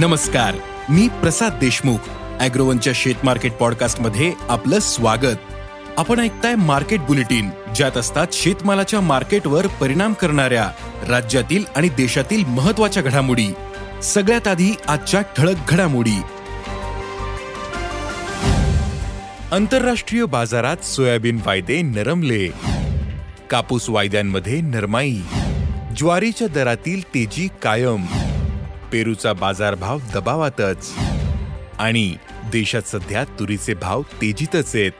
नमस्कार मी प्रसाद देशमुख अॅग्रोवनच्या शेत मार्केट पॉडकास्टमध्ये आपलं स्वागत. आपण ऐकताय मार्केट बुलेटिन ज्यात असतात शेतमालाच्या मार्केटवर परिणाम करणाऱ्या राज्यातील आणि देशातील महत्त्वाच्या घडामोडी. सगळ्यात आधी आजच्या ठळक घडामोडी. आंतरराष्ट्रीय बाजारात सोयाबीन वायदे नरमले. कापूस वायद्यांमध्ये नरमाई. ज्वारीच्या दरातील तेजी कायम. पेरूचा बाजारभाव दबावातच. आणि देशात सध्या तुरीचे भाव तेजीतच आहेत.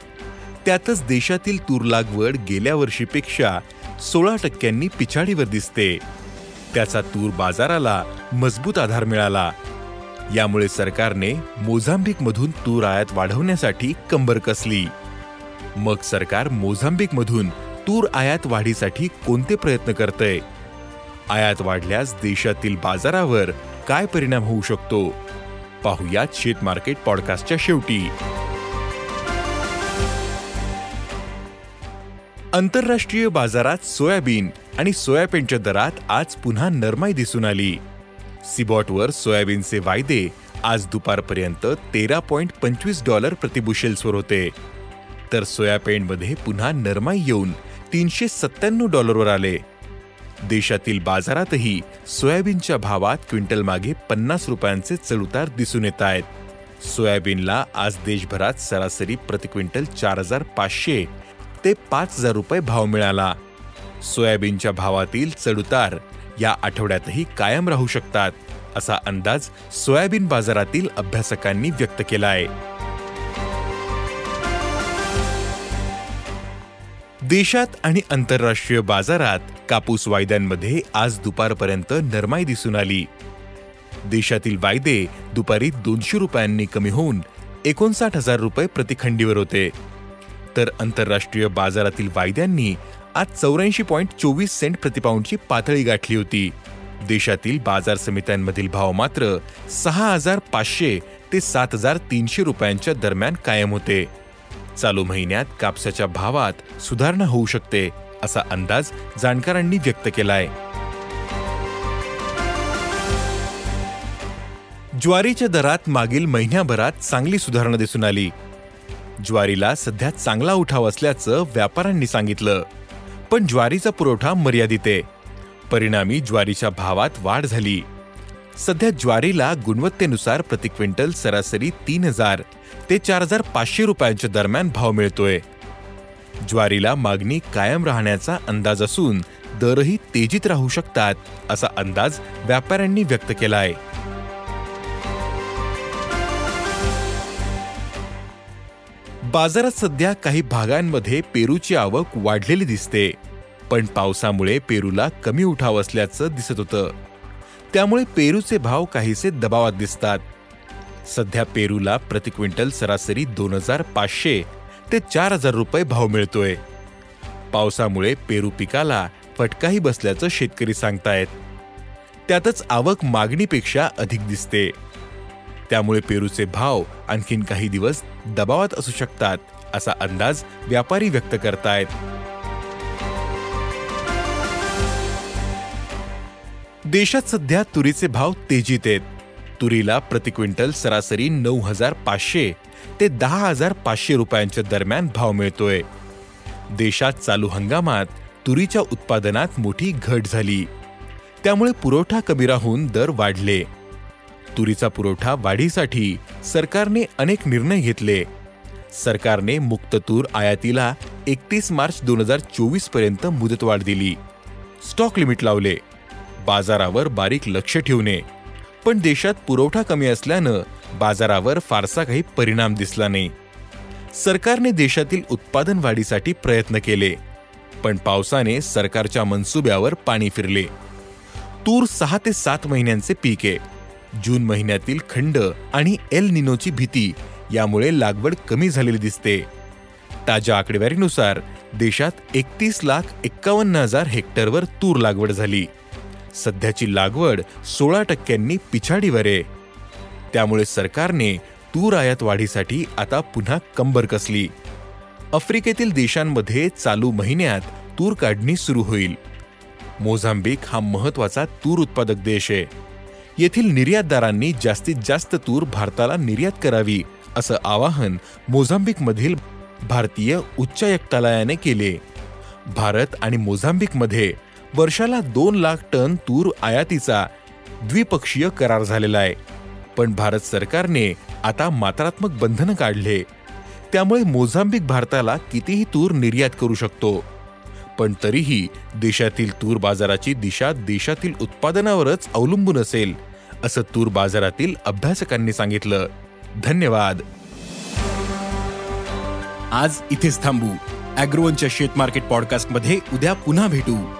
त्यातच देशातील तूर लागवड गेल्या वर्षीपेक्षा सोळा टक्क्यांनी पिछाडीवर दिसते. त्याचा तूर बाजाराला मजबूत आधार मिळाला. यामुळे सरकारने मोझांबिकमधून तूर आयात वाढवण्यासाठी कंबर कसली. मग सरकार मोझांबिकमधून तूर आयात वाढीसाठी कोणते प्रयत्न करतय? आयात वाढल्यास देशातील बाजारावर काय परिणाम होऊ शकतो? पाहुयात शेत मार्केट पॉडकास्टच्या शेवटी. आंतरराष्ट्रीय बाजारात सोयाबीन आणि सोयाबीनच्या दरात आज पुन्हा नरमाई दिसून आली. सिबॉटवर सोयाबीनचे वायदे आज दुपारपर्यंत तेरा पॉइंट पंचवीस डॉलर प्रतिबुशेल्सवर होते. तर सोयाबीनमध्ये पुन्हा नरमाई येऊन तीनशे सत्त्याण्णव डॉलरवर आले. देशातील बाजारातही सोयाबीनच्या भावात क्विंटल मागे पन्नास रुपयांचे चढउतार दिसून येत आहेत. सोयाबीनला आज देशभरात सरासरी प्रति क्विंटल चार हजार पाचशे ते पाच हजार रुपये भाव मिळाला. सोयाबीनच्या भावातील चढउतार या आठवड्यातही कायम राहू शकतात असा अंदाज सोयाबीन बाजारातील अभ्यासकांनी व्यक्त केला आहे देशात आणि आंतरराष्ट्रीय बाजारात कापूस वायद्यांमध्ये आज दुपारपर्यंत नरमाई दिसून आली. देशातील वायदे दुपारी दोनशे रुपयांनी कमी होऊन एकोणसाठ हजार रुपये प्रतिखंडीवर होते. तर आंतरराष्ट्रीय बाजारातील वायद्यांनी आज चौऱ्याऐंशी पॉईंट चोवीस सेंट प्रतिपाऊंडची पातळी गाठली होती. देशातील बाजार समित्यांमधील भाव मात्र सहा हजार पाचशे ते सात हजार तीनशे रुपयांच्या दरम्यान कायम होते. चालू महिन्यात कापसाच्या भावात सुधारणा होऊ शकते असा अंदाज जाणकारांनी व्यक्त केलाय. ज्वारीच्या दरात मागील महिन्याभरात चांगली सुधारणा दिसून आली. ज्वारीला सध्या चांगला उठाव असल्याचं व्यापाऱ्यांनी सांगितलं. पण ज्वारीचा पुरवठा मर्यादित आहे. परिणामी ज्वारीच्या भावात वाढ झाली. सध्या ज्वारीला गुणवत्तेनुसार प्रति क्विंटल सरासरी तीन हजार ते चार हजार पाचशे रुपयांच्या दरम्यान भाव मिळतोय. ज्वारीला मागणी कायम राहण्याचा अंदाज असून दरही तेजीत राहू शकतात असा अंदाज व्यापाऱ्यांनी व्यक्त केलाय. बाजारात सध्या काही भागांमध्ये पेरूची आवक वाढलेली दिसते पण पावसामुळे पेरूला कमी उठाव असल्याचं दिसत होतं. त्यामुळे पेरूचे भाव काहीसे दबावात दिसतात. सध्या पेरूला प्रति क्विंटल सरासरी दोन हजार पाचशे ते चार हजार रुपये भाव मिळतोय. पावसामुळे पेरू पिकाला फटकाही बसल्याचं शेतकरी सांगतायत. त्यातच आवक मागणीपेक्षा अधिक दिसते. त्यामुळे पेरूचे भाव आणखीन काही दिवस दबावात असू शकतात असा अंदाज व्यापारी व्यक्त करतायत. देशात सध्या तुरीचे भाव तेजीत आहेत. तुरीला प्रति क्विंटल सरासरी नऊ हजार पाचशे ते दहा हजार पाचशे रुपयांच्या दरम्यान भाव मिळतोय. देशात चालू हंगामात तुरीच्या उत्पादनात मोठी घट झाली. त्यामुळे पुरवठा कमी राहून दर वाढले. तुरीचा पुरवठा वाढीसाठी सरकारने अनेक निर्णय घेतले. सरकारने मुक्त तूर आयातीला एकतीस मार्च दोन हजार चोवीसपर्यंत मुदतवाढ दिली. स्टॉक लिमिट लावले. बाजारावर बारीक लक्ष ठेवणे. पण देशात पुरवठा कमी असल्यानं बाजारावर फारसा काही परिणाम दिसला नाही. सरकारने देशातील उत्पादन वाढीसाठी प्रयत्न केले. पण पावसाने सरकारच्या मनसुब्यावर पाणी फिरले. तूर सहा ते सात महिन्यांचे पीक आहे. जून महिन्यातील खंड आणि एल निनोची भीती यामुळे लागवड कमी झालेली दिसते. ताज्या आकडेवारीनुसार देशात एकतीस लाख एक्कावन्न हजार हेक्टरवर तूर लागवड झाली. सध्याची लागवड सोळा टक्क्यांनी पिछाडीवर. आहे त्यामुळे सरकारने तूर आयात वाढीसाठी आता पुन्हा कंबर कसली. आफ्रिकेतील देशांमध्ये चालू महिन्यात तूर काढणी सुरू होईल. मोझांबिक हा महत्त्वाचा तूर उत्पादक देश आहे. येथील निर्यातदारांनी जास्तीत जास्त तूर भारताला निर्यात करावी असं आवाहन मोझांबिकमधील भारतीय उच्चायुक्तालयाने केले. भारत आणि मोझांबिकमध्ये वर्षाला दोन लाख टन तूर आयातीचा द्विपक्षीय करार झालेला आहे. पण भारत सरकारने आता मात्रात्मक बंधनं काढले. त्यामुळे मोझांबिक भारताला कितीही तूर निर्यात करू शकतो. पण तरीही देशातील तूर बाजाराची दिशा देशातील उत्पादनावरच अवलंबून असेल असं तूर बाजारातील अभ्यासकांनी सांगितलं. धन्यवाद. आज इथेच थांबू. अॅग्रोवनच्या शेत मार्केट पॉडकास्टमध्ये उद्या पुन्हा भेटू.